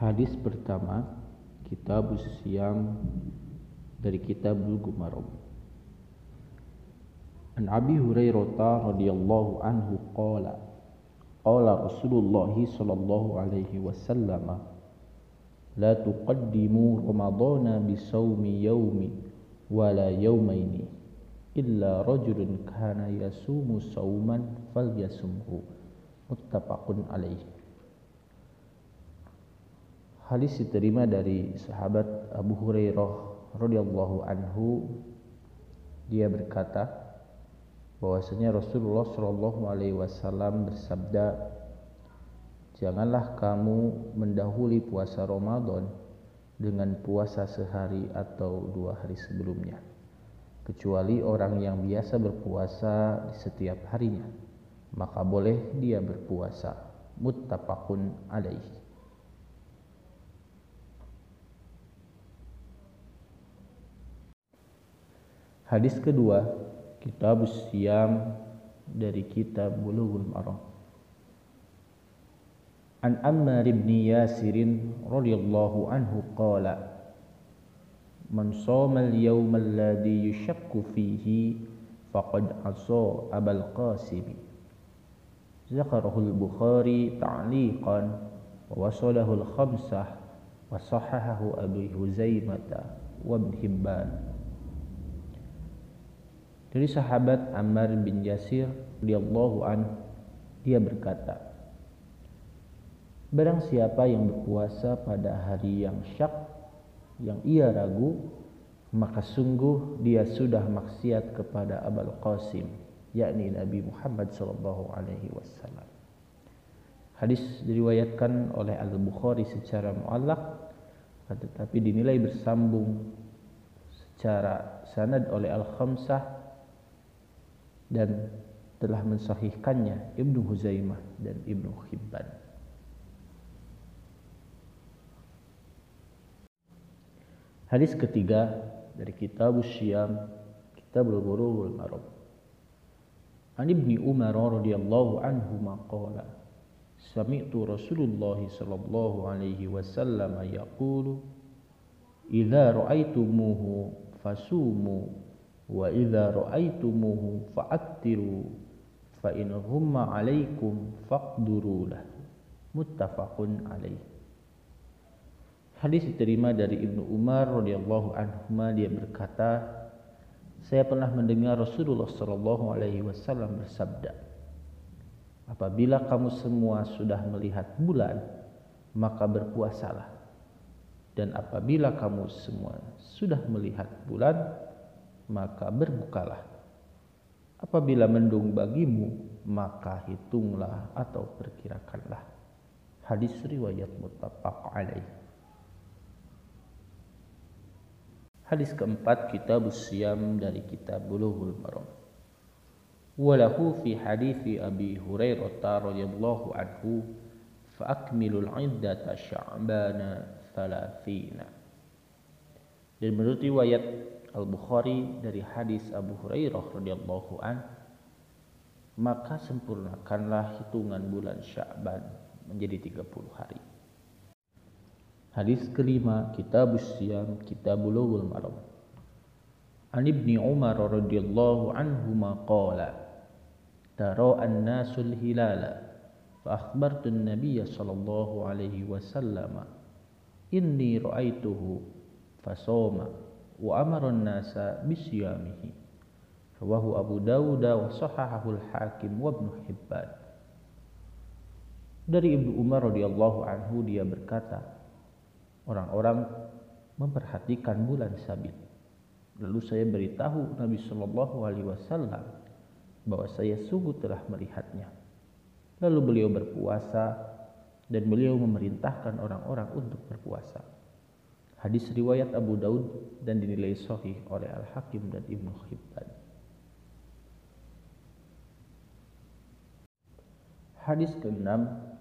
Hadis pertama Kitab Siam dari Kitab Bulughul Maram. An Abi Hurairah radhiyallahu anhu qala qala Rasulullah sallallahu alaihi wasallam la tuqaddimu ramadana bisawmi yawmi wala yawmaini illa rajulun kana yasumu sawman falyasumhu muttafaqun alaihi Hadis diterima dari sahabat Abu Hurairah radhiyallahu anhu. Dia berkata bahwasanya Rasulullah Shallallahu alaihi wasallam bersabda Janganlah kamu mendahului puasa Ramadan dengan puasa sehari atau dua hari sebelumnya kecuali orang yang biasa berpuasa di setiap harinya maka boleh dia berpuasa. Muttafaqun alaihi Hadis kedua, Kitab Siam dari kitab Bulughul Maram. An Ammar ibn Yasir radhiyallahu anhu qala Man shoma al-yawma alladhi yushakku fihi faqad asa Abul Qasim. Zakarahu al-Bukhari ta'liqan wa wasalahu al-khamsah wa sahahahu Huzaimah wa Ibn Hibban dari sahabat Ammar bin Yasir radhiyallahu an dia berkata Barang siapa yang berpuasa pada hari yang syak yang ia ragu maka sungguh dia sudah maksiat kepada Abul Qasim yakni Nabi Muhammad sallallahu alaihi wasallam. Hadis diriwayatkan oleh Al-Bukhari secara muallak tetapi dinilai bersambung secara sanad oleh Al-Khamsah dan telah mensahihkannya Ibnu Huzaimah dan Ibnu Hibban. Hadis ketiga dari Kitab Syam, Kitab Bulughul Maram. An Ibnu Umar radhiyallahu anhu maqala Sami'tu Rasulullah sallallahu alaihi wasallam yaqulu Idza ra'aitumuhu fasumu wa idza ra'aitumuhu fa'attiru fa in humma 'alaikum faqduru lah muttafaqun alaih Hadis diterima dari Ibnu Umar radhiyallahu anhu dia berkata saya pernah mendengar Rasulullah sallallahu alaihi wasallam bersabda Apabila kamu semua sudah melihat bulan maka berpuasalah. Dan apabila kamu semua sudah melihat bulan maka berbukalah. Apabila mendung bagimu, maka hitunglah atau perkirakanlah. Hadis riwayat muttafaq alaih. Hadis keempat kitab Siam dari kitab Bulughul Maram. Walahu fi hadis Abi Hurairah radhiyallahu anhu fa akmilul iddata sya'bana 30. Dan menurut riwayat Al-Bukhari dari hadis Abu Hurairah radhiyallahu an maka sempurnakanlah hitungan bulan Sya'ban menjadi 30 hari. Hadis kelima Kitab Siam Kitab Bulughul Maram. An Ibni Umar radhiyallahu anhu qala Tara an-nasul hilala fa akhbartu an-nabiy sallallahu alaihi wasallam inni ra'aituhu fasoma wa amara an-nasa bisyamihi rawahu Abu Dawud wa sahahahu al-Hakim wa Ibnu Hibban. Dari Ibnu Umar radhiyallahu anhu dia berkata orang-orang memperhatikan bulan sabit. Lalu saya beritahu Nabi sallallahu alaihi wasallam bahwa saya sungguh telah melihatnya. Lalu beliau berpuasa dan beliau memerintahkan orang-orang untuk berpuasa Hadis riwayat Abu Daud dan dinilai sahih oleh Al-Hakim dan Ibnu Hibban. Hadis ke-6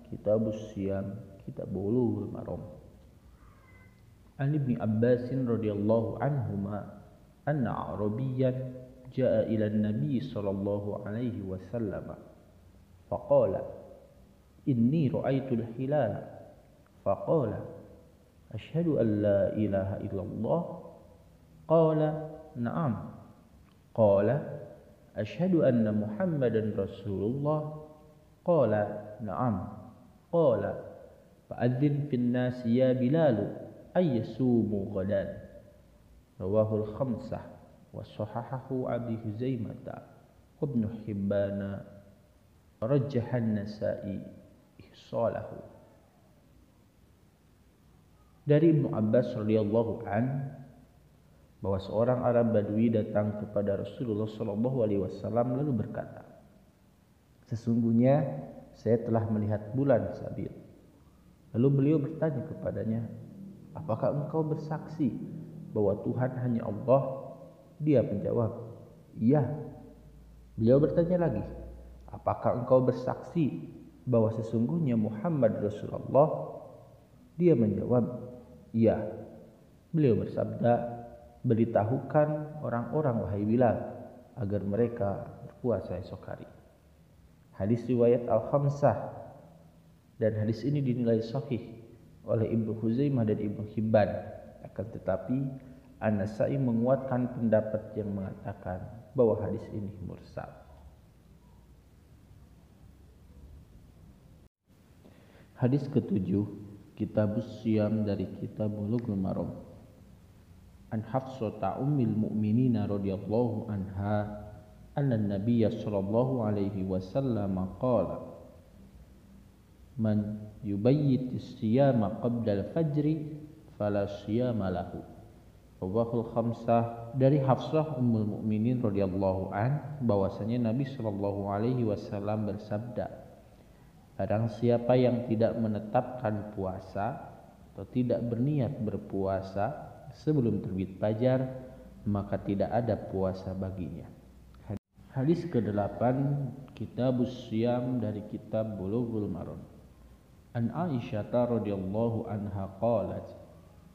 Kitab Siyam Kitab Bulughul Maram. An Ibnu Abbas radhiyallahu anhuma anna Arabiyyan jaa ila an-nabi sallallahu alaihi wasallam faqala inni ra'aytu al-hilala faqala أشهد أن لا إله إلا الله. قال نعم. قال أشهد أن محمدا رسول الله. قال نعم. قال فأذن في الناس يا بلال أن يصوموا غدا. رواه الخمسة وصححه أبي هزيمة وابن حبان. رجح النسائي إحصاله. Dari Ibnu Abbas radhiyallahu an bahwa seorang Arab Badui datang kepada Rasulullah Shallallahu alaihi wasallam lalu berkata Sesungguhnya saya telah melihat bulan sabil. Lalu beliau bertanya kepadanya Apakah engkau bersaksi bahwa Tuhan hanya Allah? Dia menjawab Iya. Beliau bertanya lagi Apakah engkau bersaksi bahwa sesungguhnya Muhammad Rasulullah? Dia menjawab Iya. Beliau bersabda, beritahukan orang-orang wahai Bilal agar mereka berpuasa esok hari. Hadis riwayat Al-Khamsah dan hadis ini dinilai sahih oleh Ibnu Huzaimah dan Ibnu Hibban. Akan tetapi An-Nasai menguatkan pendapat yang mengatakan bahwa hadis ini mursal. Hadis ketujuh Kitab Siyam dari Kitab Bulughul Maram. An Hafsah ummil mu'minin radhiyallahu anha anna Nabiy sallallahu alaihi wasallam qala Man yubayyit as-siyama qabla al-fajr fala siyama lahu. Rawahul khamsah dari Hafsah Ummul Mukminin radhiyallahu an bahwasanya Nabi sallallahu alaihi wasallam bersabda Barang siapa yang tidak menetapkan puasa atau tidak berniat berpuasa sebelum terbit fajar, maka tidak ada puasa baginya. Hadis ke-8 Kitab Siyam dari kitab Bulughul Maram. An Aisyah radhiyallahu anha qalat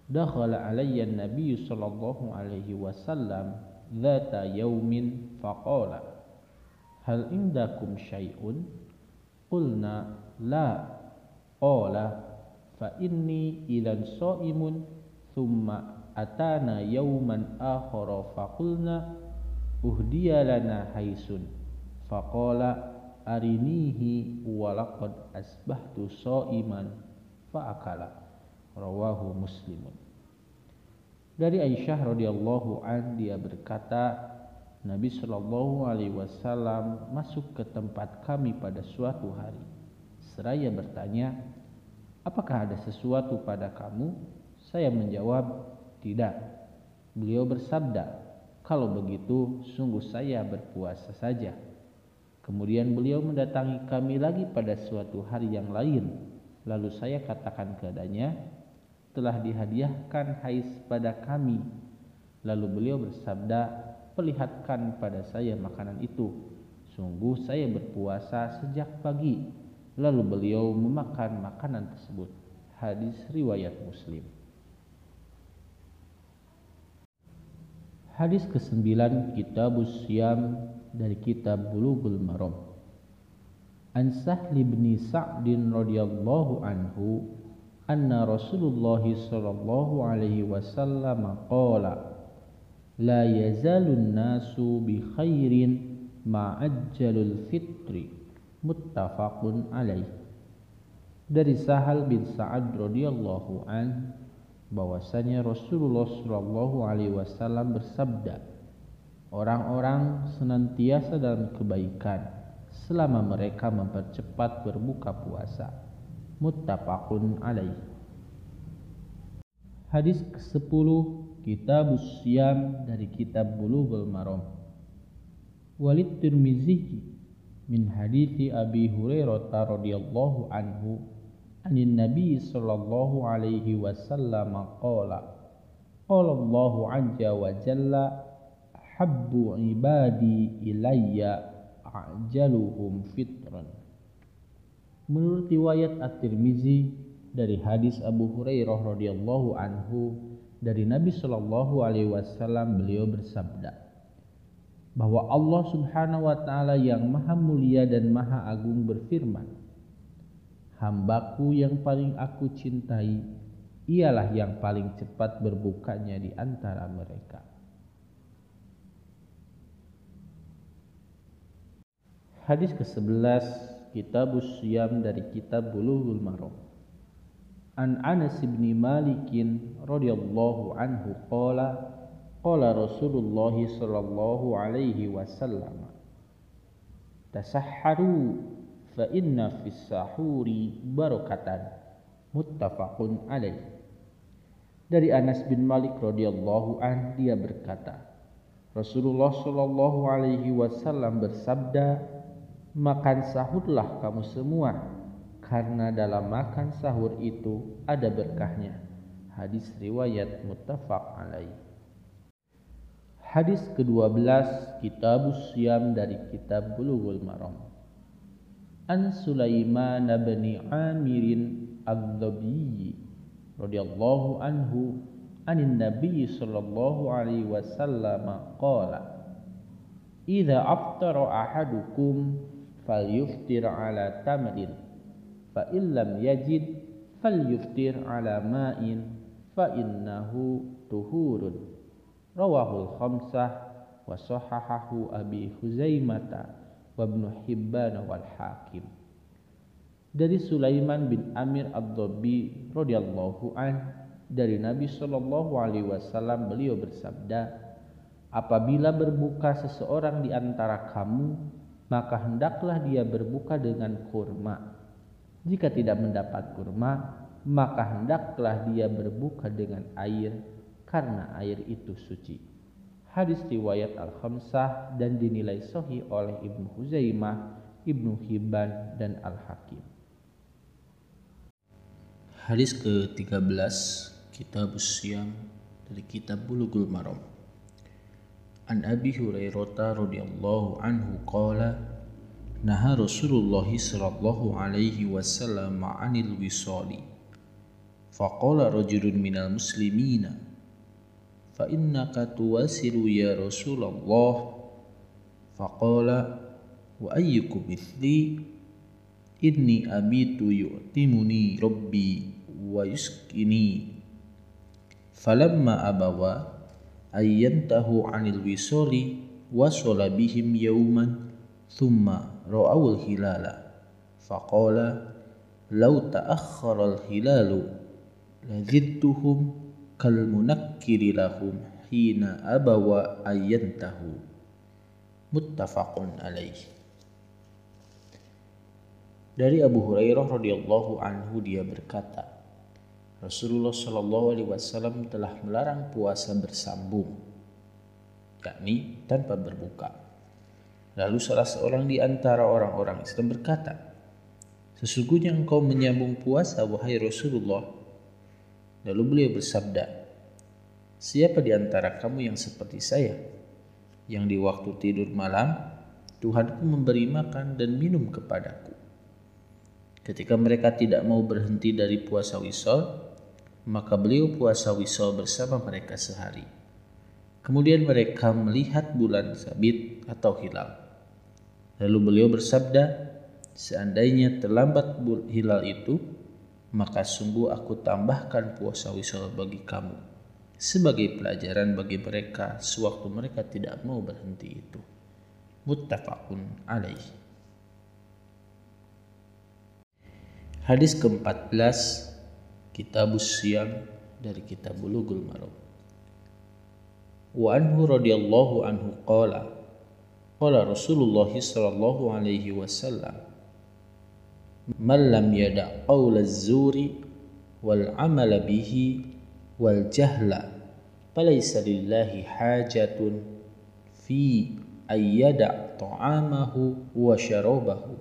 Dakhala alayya an-nabiy sallallahu alaihi wasallam dhata yawmin faqala Hal indakum syai'un Qulna la qala fa inni ilan shaimun thumma atana yawman akhara fa qulna uhdiya lana haisun. Faqala arinihi walaqad asbahtu shaiman fa akala. Rawahu muslimun. Dari Aisyah radhiyallahu an dia berkata Nabi Shallallahu Alaihi Wasallam masuk ke tempat kami pada suatu hari. Seraya bertanya, apakah ada sesuatu pada kamu? Saya menjawab, tidak. Beliau bersabda, kalau begitu sungguh saya berpuasa saja. Kemudian beliau mendatangi kami lagi pada suatu hari yang lain. Lalu saya katakan kepadanya, telah dihadiahkan hais pada kami. Lalu beliau bersabda, perlihatkan pada saya makanan itu. Sungguh saya berpuasa sejak pagi. Lalu beliau memakan makanan tersebut. Hadis riwayat Muslim. Hadis ke-9 Kitab Usyam dari kitab Bulughul Maram. An Sahli bin Sa'd radhiyallahu anhu anna Rasulullah sallallahu alaihi wasallam qala la yazalun nasu bi khairin ma'ajjalul fitri muttafaqun alaih. Dari Sahal bin Sa'ad radhiyallahu an bahwasanya Rasulullah shallallahu alaihi wasallam bersabda orang-orang senantiasa dalam kebaikan selama mereka mempercepat berbuka puasa. Muttafaqun alaih. Hadis ke-10 Kitab Siyam dari kitab Bulughul Maram. Walid Tirmizi min hadithi Abi Hurairah radhiyallahu anhu anin Nabi sallallahu alaihi wasallam qala qala Allah azza wa jalla habbu ibadi ilayya ajaluhum fitran Menurut riwayat At-Tirmizi dari hadis Abu Hurairah radhiyallahu anhu dari Nabi Shallallahu Alaihi Wasallam beliau bersabda bahwa Allah Subhanahu Wa Taala yang maha mulia dan maha agung berfirman hambaku yang paling aku cintai ialah yang paling cepat berbukanya di antara mereka. Hadis ke-11 Kitab Siyam dari Kitab Bulughul Maram. An Anas bin Malik radhiyallahu anhu qala qala Rasulullah sallallahu alaihi wasallam Tasahharu fa inna fis sahuri barakatan. Muttafaqun alaih. Dari Anas bin Malik radhiyallahu an dia berkata Rasulullah shallallahu alaihi wasallam bersabda makan sahurlah kamu semua karena dalam makan sahur itu ada berkahnya. Hadis riwayat muttafaq alaih. Hadis ke-12 Kitab Siyam dari Kitab Bulughul Maram. An Sulaiman bin Amir Ad-Dhabi radhiyallahu anhu anin Nabi sallallahu alaihi wasallam qala Idza aftara ahadukum falyuftir ala tamrin fa illam yajid falyuftir ala ma'in fa innahu tuhurun. Rawahul khamsah wa sahahahu abi huzaimata wa ibnu hibban wal hakim. Dari Sulaiman bin Amir Ad-Dhabi radhiyallahu an dari Nabi Shallallahu alaihi wasallam beliau bersabda apabila berbuka seseorang di antara kamu maka hendaklah dia berbuka dengan kurma jika tidak mendapat kurma maka hendaklah dia berbuka dengan air karena air itu suci. Hadis riwayat Al-Khamsah dan dinilai sahih oleh Ibnu Huzaimah, Ibnu Hibban dan Al-Hakim. Hadis ke-13 Kitab Siyam dari Kitab Bulughul Maram. An Abi Hurairah radhiyallahu anhu qala Naha Rasulullah sallallahu alaihi wasallam 'anil wisali. Faqala rajulun minal muslimina fa innaka tuwasiru ya Rasulullah? Faqala wa ayyukum mithli? Inni abitu yu'timuni rabbi wa yuskini. Falamma abawa ayyantahu anil wisoli wasala bihim yawman thumma ra'awul hilala. Faqala law ta'akhkhara al hilalu lazidtuhum kal munakkiri lahum hina abawa ayyantahu. Muttafaqun alaih dari Abu Hurairah radhiyallahu anhu dia berkata Rasulullah shallallahu alaihi wasallam telah melarang puasa bersambung yakni tanpa berbuka lalu salah seorang di antara orang-orang Islam berkata sesungguhnya engkau menyambung puasa wahai Rasulullah Lalu beliau bersabda, Siapa di antara kamu yang seperti saya, yang di waktu tidur malam Tuhanku memberi makan dan minum kepadaku. Ketika mereka tidak mau berhenti dari puasa wisol, maka beliau puasa wisol bersama mereka sehari. Kemudian mereka melihat bulan sabit atau hilal. Lalu beliau bersabda, seandainya terlambat hilal itu, maka sungguh aku tambahkan puasa wisol bagi kamu sebagai pelajaran bagi mereka sewaktu mereka tidak mau berhenti itu. Muttafaqun alaih. Hadis ke-14 Kitab Siyam dari Kitab Bulughul Maram. Wa anhu radhiyallahu anhu qala qala Rasulullah sallallahu alaihi wasallam man lam yada qawla zuri wal amala bihi wal jahla falaysa lillahi hajatun fi ayyada ta'amahu wa syarabahu.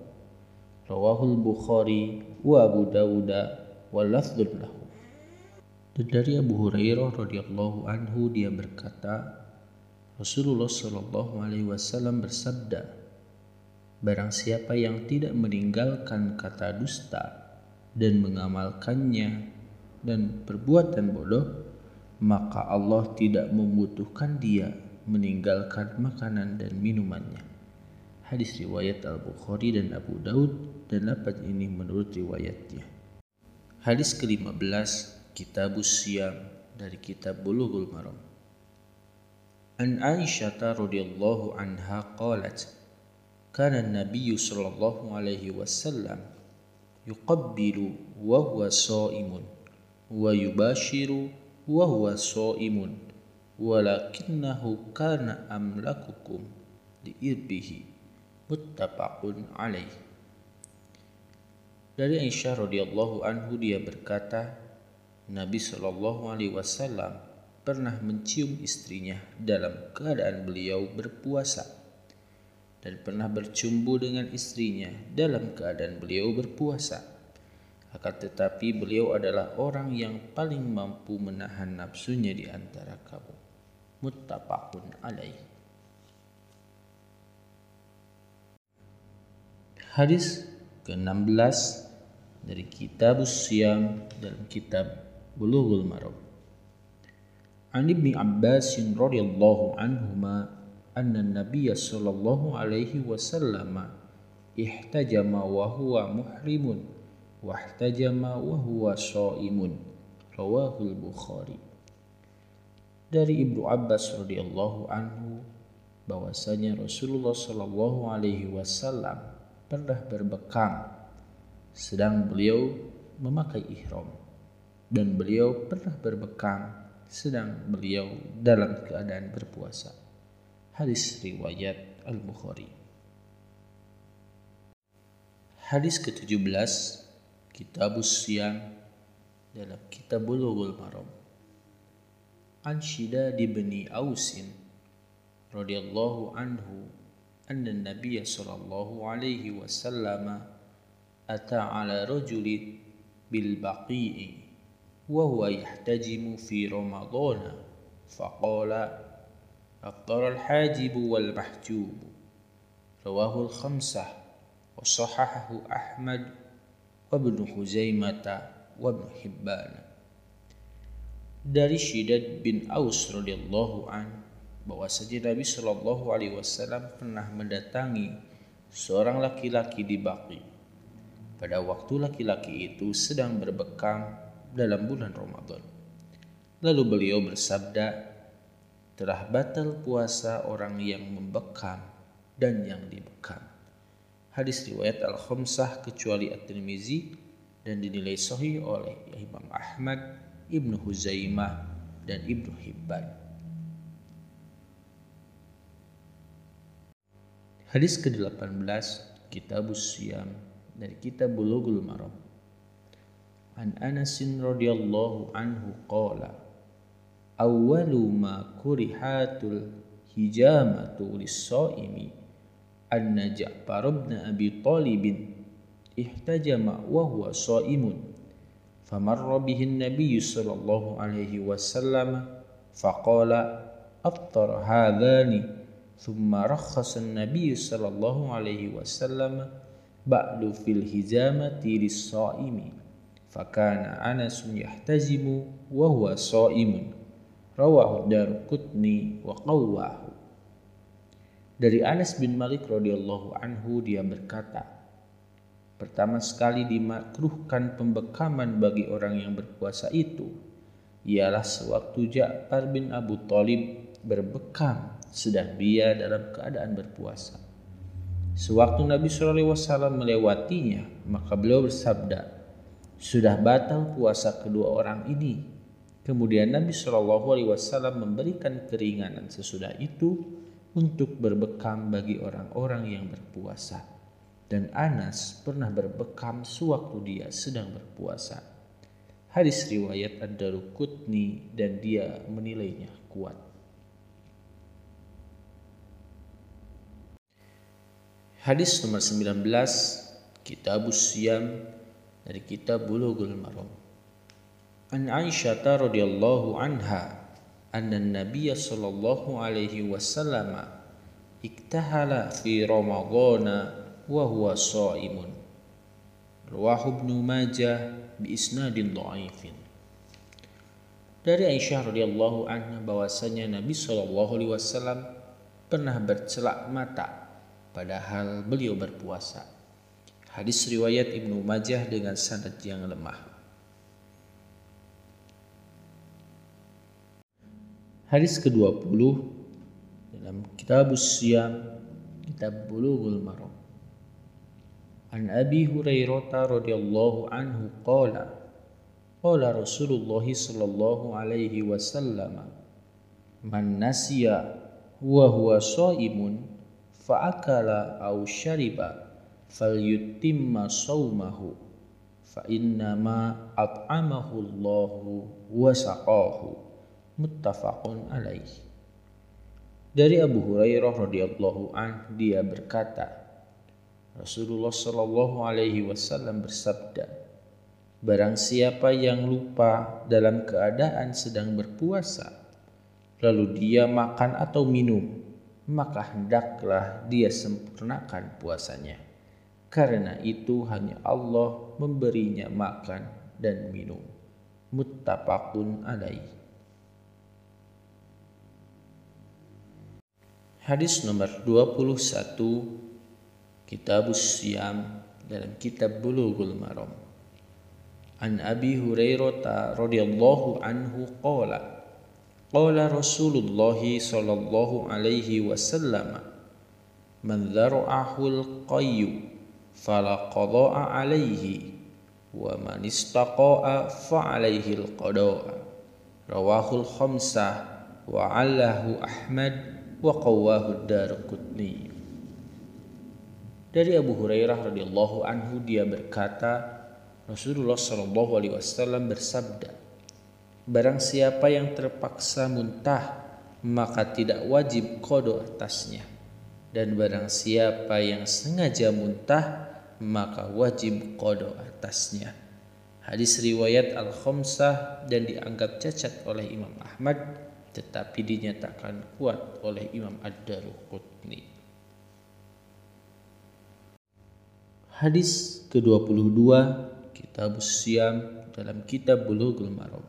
Rawahul bukhari wa abu dawuda wa lafdun lahu. Dari Abu Hurairah radhiyallahu anhu dia berkata Rasulullah shallallahu alaihi wasallam bersabda Barang siapa yang tidak meninggalkan kata dusta dan mengamalkannya dan perbuatan bodoh, maka Allah tidak membutuhkan dia meninggalkan makanan dan minumannya. Hadis riwayat Al-Bukhari dan Abu Daud dan dapat ini menurut riwayatnya. Hadis ke-15 Kitab Siyam dari kitab Bulughul Maram. An Aisyah radhiyallahu anha qalat kana an-nabiy sallallahu alaihi wasallam yuqabbilu wa huwa sha'imun wa yubashiru wa huwa sha'imun walakinnahu kana amlakukum liirbihi muttafaqun alaih dari Aisyah radhiyallahu anhu dia berkata Nabi Shallallahu Alaihi Wasallam pernah mencium istrinya dalam keadaan beliau berpuasa dan pernah bercumbu dengan istrinya dalam keadaan beliau berpuasa. Akan tetapi beliau adalah orang yang paling mampu menahan nafsunya di antara kamu. Muttafaqun alaih. Hadis ke-16 dari kitab Siyam dalam kitab Bulughul Maram. Ibnu Abbas radhiyallahu anhuma anna Nabiy sallallahu alaihi wasallam ihtajama wa huwa muhrimun wa ihtajama wa huwa shaimun rawahul Bukhari. Dari Ibnu Abbas radhiyallahu anhu bahwasanya Rasulullah sallallahu alaihi wasallam pernah berbekam sedang beliau memakai ihram dan beliau pernah berbekam sedang beliau dalam keadaan berpuasa. Hadis riwayat Al-Bukhari. Hadis ke-17 Kitab Siyam dalam Kitab Bulughul Maram. An Shidad bin Ausin radhiyallahu anhu anna Nabiy sallallahu alaihi wasallam ata ala rajulin bil baqi'i وهو يحتجم في رمضان فقال أفطر الحاجب والمحجوب رواه الخمسة وصححه أحمد وابن خزيمة وابن حبان dari Syidad bin Aus radhiyallahu an bahwasanya Nabi Shallallahu alaihi wasallam pernah mendatangi seorang laki-laki di Baqi. Pada waktu laki-laki itu sedang berbekam dalam bulan Ramadan. Lalu beliau bersabda, telah batal puasa orang yang membekam dan yang dibekam. Hadis riwayat Al-Khamsah kecuali At-Tirmizi dan dinilai sahih oleh Imam Ahmad, Ibnu Huzaimah, dan Ibnu Hibban. Hadis ke-18 Kitab Siyam dari Kitab Bulughul Maram عن أنس رضي الله عنه قال أول ما كرهات الهجامة للصائم أن جعفر بن أبي طالب احتجم وهو صائم فمر به النبي صلى الله عليه وسلم فقال أفطر هذان ثم رخص النبي صلى الله عليه وسلم بعد في الهجامة للصائم Anas yahtazimu wa huwa shaimun rawahu Darqutni wa qawwahu dari Anas bin Malik radhiyallahu anhu dia berkata pertama sekali dimakruhkan pembekaman bagi orang yang berpuasa itu ialah sewaktu Ja'far bin Abu Talib berbekam sedang dia dalam keadaan berpuasa. Sewaktu Nabi SAW melewatinya, maka beliau bersabda, sudah batal puasa kedua orang ini. Kemudian Nabi Shallallahu Alaihi Wasallam memberikan keringanan sesudah itu untuk berbekam bagi orang-orang yang berpuasa. Dan Anas pernah berbekam sewaktu dia sedang berpuasa. Hadis riwayat Ad-Darukutni dan dia menilainya kuat. Hadis nomor 19 Kitabus Siyam dari kitab Bulughul Maram. An Aisyah radhiyallahu anha anna Nabiy sallallahu alaihi wasallam iktahala fi Ramadhan wa huwa shaimun. Rawahu Ibnu Majah bi isnadin dhaifin. Dari Aisyah radhiyallahu anha bahwasanya Nabi sallallahu alaihi wasallam pernah bercelak mata padahal beliau berpuasa. Hadis riwayat Ibnu Majah dengan sanad yang lemah. Hadis ke-20 dalam Kitab Siyam, Kitab Bulughul Maram. An Abi Hurairah radhiyallahu anhu qala qala Rasulullah sallallahu alaihi wasallam man nasiya wa huwa shaimun fa akala aw syariba falyutimma saumahu fa innama at'amahu Allahu wa saqahu muttafaqun alaih. Dari Abu Hurairah radhiyallahu an dia berkata, Rasulullah shallallahu alaihi wasallam bersabda, Barang siapa yang lupa dalam keadaan sedang berpuasa, lalu dia makan atau minum, maka hendaklah dia sempurnakan puasanya. Karena itu hanya Allah memberinya makan dan minum. Muttafaqun alaih. Hadis nomor 21 Kitab Siyam dalam kitab Bulughul Maram. An Abi Hurairah radhiyallahu anhu qala Qala Rasulullah sallallahu alaihi wasallam Man dhara'ahu al-qayyu fala alaihi wa man istaqa'a fa alaihi al-qada'a Rawahul khamsah wa allahu Ahmad wa qawwahu Darqutni. Dari Abu Hurairah radhiyallahu anhu dia berkata, Rasulullah shallallahu alaihi wasallam bersabda, Barang siapa yang terpaksa muntah, maka tidak wajib kodo atasnya. Dan barang siapa yang sengaja muntah, maka wajib kodo atasnya. Hadis riwayat Al-Khamsah dan dianggap cacat oleh Imam Ahmad tetapi dinyatakan kuat oleh Imam Ad-Daruqutni. Hadis ke-22 Kitab Siam dalam Kitab Bulughul Maram.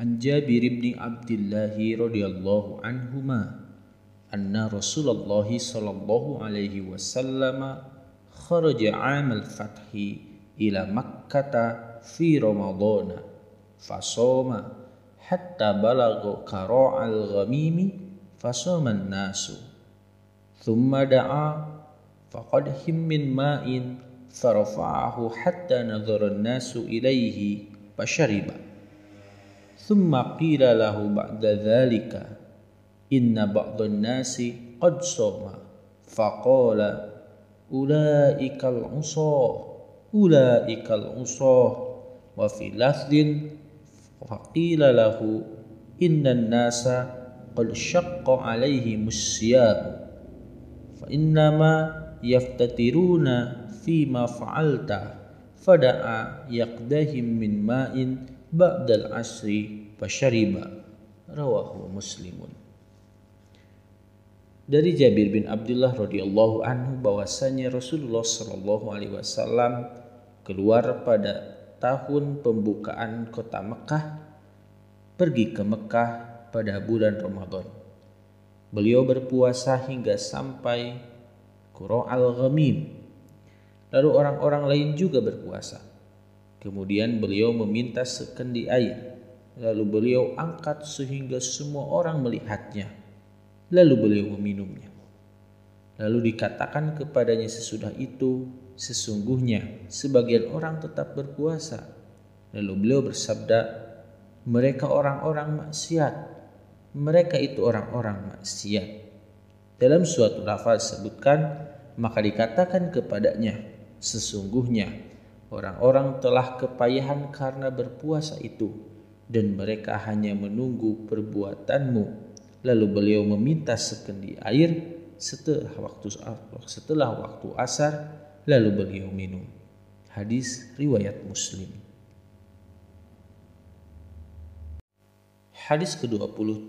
An Jabir bin Abdullah radhiyallahu anhuma anna Rasulullah sallallahu alaihi wasallam kharaja 'am al-fath ila Makkah fi Ramadan fasoma hatta balagu kara'al ghamimi fasaman nasu thumma da'a faqadhim min ma'in farafa'ahu hatta nadhara nasu ilaihi fashariba thumma qila lahu ba'da dhalika inna ba'dhan nasi qad soma faqala ulaikal usah ulaikal usah wa fi lafdhin فقيل له إن الناس قد شق عليهم الصيام فإنما يفتترون فيما فعلت فدعا يقدهم من ماء بعد العصر فشرب. رواه مسلم. Dari Jabir bin Abdullah radhiyallahu anhu bahwasanya Rasulullah shallallahu alaihi wasallam keluar pada tahun pembukaan kota Mekah pergi ke Mekah pada bulan Ramadan. Beliau berpuasa hingga sampai Qura al-Ghamim. Lalu orang-orang lain juga berpuasa. Kemudian beliau meminta sekendi air. Lalu beliau angkat sehingga semua orang melihatnya. Lalu beliau meminumnya. Lalu dikatakan kepadanya sesudah itu, sesungguhnya sebagian orang tetap berpuasa. Lalu beliau bersabda, mereka orang-orang maksiat. Mereka itu orang-orang maksiat. Dalam suatu lafaz sebutkan, maka dikatakan kepadanya, sesungguhnya orang-orang telah kepayahan karena berpuasa itu dan mereka hanya menunggu perbuatanmu. Lalu beliau meminta sekendi air setelah waktu setelah waktu asar lalu beliau minum. Hadis riwayat Muslim. Hadis ke-23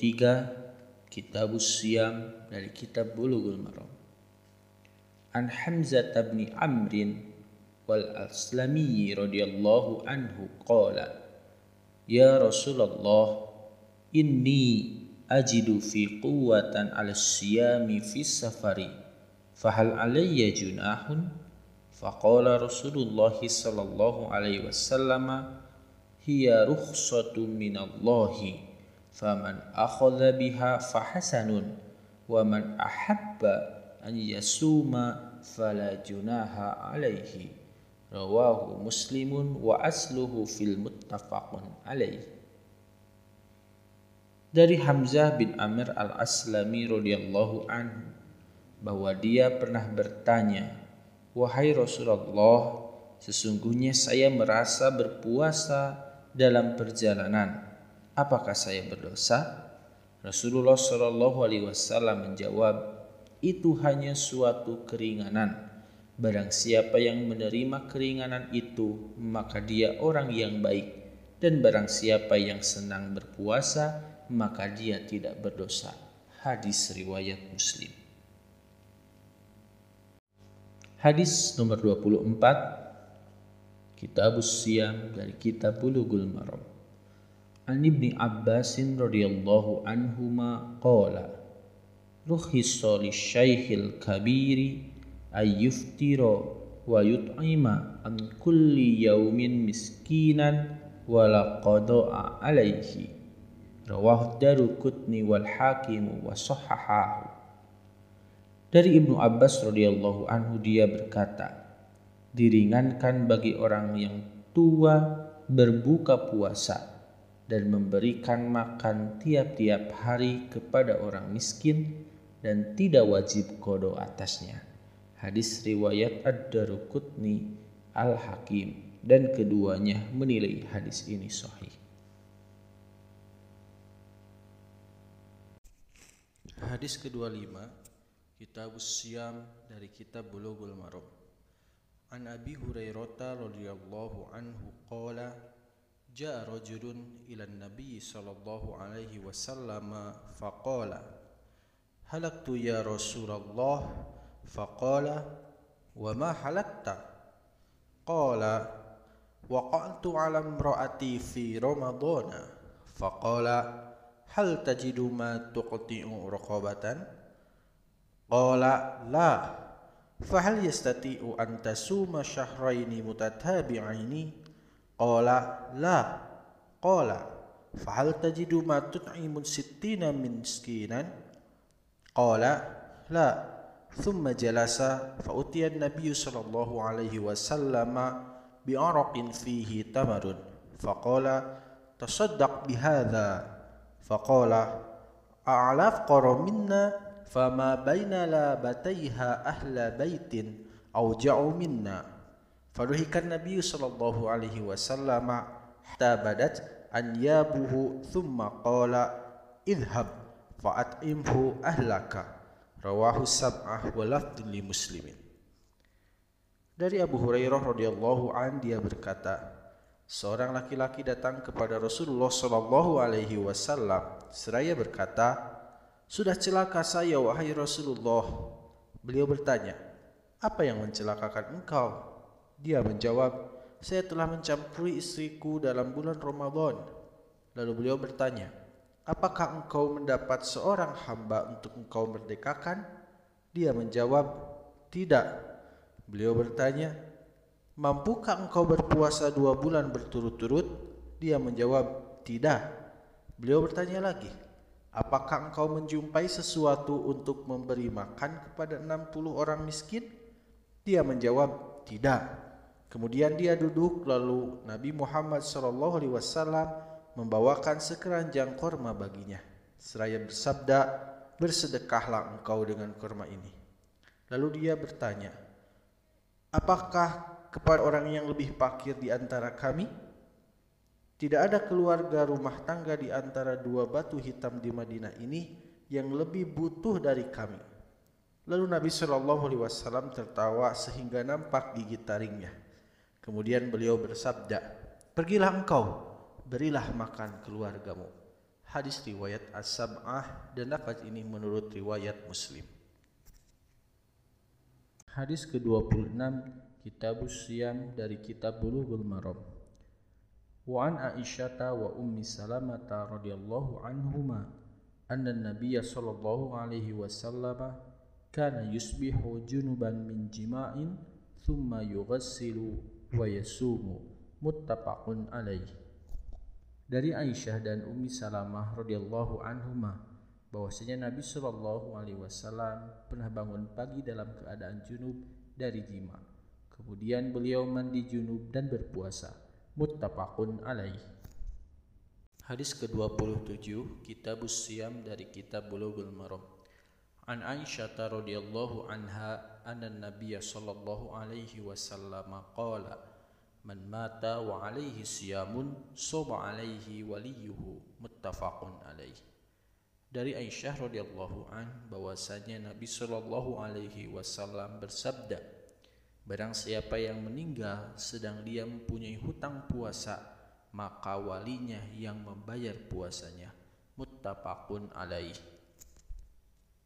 Kitab Siyam dari kitab Bulughul Maram. An Hamzah bin Amrin wal Aslami radhiyallahu anhu qala Ya Rasulullah inni ajidu fi quwwatan ala siyami fi safari fahal alayya junahun? Faqala Rasulullah sallallahu alaihi wasallam hiya rukhsatu minallahi faman akhadha biha fahasanun wa man ahabba an yasuma fala junaha alaihi. Rawahu muslimun wa asluhu fil muttafaqun alaihi dari Hamzah bin Amir al-Aslami radhiyallahu anhu bahwa dia pernah bertanya wahai Rasulullah sesungguhnya saya merasa berpuasa dalam perjalanan apakah saya berdosa? Rasulullah Shallallahu Alaihi Wasallam menjawab, itu hanya suatu keringanan. Barang siapa yang menerima keringanan itu, maka dia orang yang baik. Dan barang siapa yang senang berpuasa, maka dia tidak berdosa. Hadis riwayat Muslim. Hadis nomor 24 Kitab Siam dari Kitab Bulughul Maram An Ibni Abbasin radhiyallahu anhuma qala Rukhissa lisyaikhil kabiri ayyuftira wa yut'ima an kulli yaumin miskinan wala qada'a alaihi darukutni wal dari Ibnu Abbas radhiyallahu anhu dia berkata diringankan bagi orang yang tua berbuka puasa dan memberikan makan tiap-tiap hari kepada orang miskin dan tidak wajib kodo atasnya. Hadis riwayat Ad-Darukutni Al-Hakim dan keduanya menilai hadis ini sahih. Hadis kedua lima Kitab Siam dari Kitab Bulughul Maram. An Abi Hurairah radhiyallahu anhu qala جاء رجل إلى النبي صلى الله عليه وسلم فقال هلكت يا رسول الله فقال وما هلكت قال وقعت على امرأتي في رمضان فقال hal tajidu ma tuqti'u raqabatan? Qala la. Fahal yastati'u an tasuma shahrayni mutatabi'aini? Qala la. Qala fahal tajidu ma tut'imu sittina miskinan? Qala la. Thumma جلس فأتي النبي صلى الله عليه alaihi wasallam فيه fihi tamarun? تصدق بهذا Faqala a'laf qara minna fama baina la ahla baitin auja'u minna. Faruhikan Nabi sallallahu alaihi wasallam hatta badat an yabuhu thumma qala idhab fa'at'imhu ahlaka rawahu sab'ah wa li muslimin. Dari Abu Hurairah radhiyallahu an dia berkata seorang laki-laki datang kepada Rasulullah sallallahu alaihi wasallam seraya berkata sudah celaka saya wahai Rasulullah beliau bertanya apa yang mencelakakan engkau dia menjawab, saya telah mencampuri istriku dalam bulan Ramadan. Lalu beliau bertanya, apakah engkau mendapat seorang hamba untuk engkau merdekakan? Dia menjawab, tidak. Beliau bertanya, mampukah engkau berpuasa dua bulan berturut-turut? Dia menjawab, tidak. Beliau bertanya lagi, apakah engkau menjumpai sesuatu untuk memberi makan kepada 60 orang miskin? Dia menjawab, tidak. Kemudian dia duduk lalu Nabi Muhammad SAW membawakan sekeranjang korma baginya. Seraya bersabda, bersedekahlah engkau dengan korma ini. Lalu dia bertanya, apakah kepada orang yang lebih pakir di antara kami? Tidak ada keluarga rumah tangga di antara dua batu hitam di Madinah ini yang lebih butuh dari kami. Lalu Nabi Shallallahu Alaihi Wasallam tertawa sehingga nampak gigi taringnya. Kemudian beliau bersabda, "Pergilah engkau, berilah makan keluargamu." Hadis riwayat As-Sab'ah dan lafaz ini menurut riwayat Muslim. Hadis ke-26 Kitab Siyam dari Kitab Bulughul Maram. Wa an Aisyata wa Ummi Salamah radhiyallahu anhuma anna an-nabiy sallallahu alaihi wasallam kana yusbihu junuban min jima'in thumma yughassilu wa yasumu muttafaqun alaih dari Aisyah dan Ummi Salamah radhiyallahu anhuma bahwasanya Nabi Shallallahu alaihi wasallam pernah bangun pagi dalam keadaan junub dari jima. Kemudian beliau mandi junub dan berpuasa. Muttafaqun alaih. Hadis ke-27 Kitab Siam dari Kitab Bulughul Maram. An Aisyah radhiyallahu anha anna Nabiy sallallahu alaihi wasallam qala Man mata wa alaihi siyamun soba alaihi waliyuhu muttafaqun alaih. Dari Aisyah radhiyallahu an bahwasanya Nabi sallallahu alaihi wasallam bersabda, barang siapa yang meninggal sedang dia mempunyai hutang puasa, maka walinya yang membayar puasanya. Muttafaqun alaih.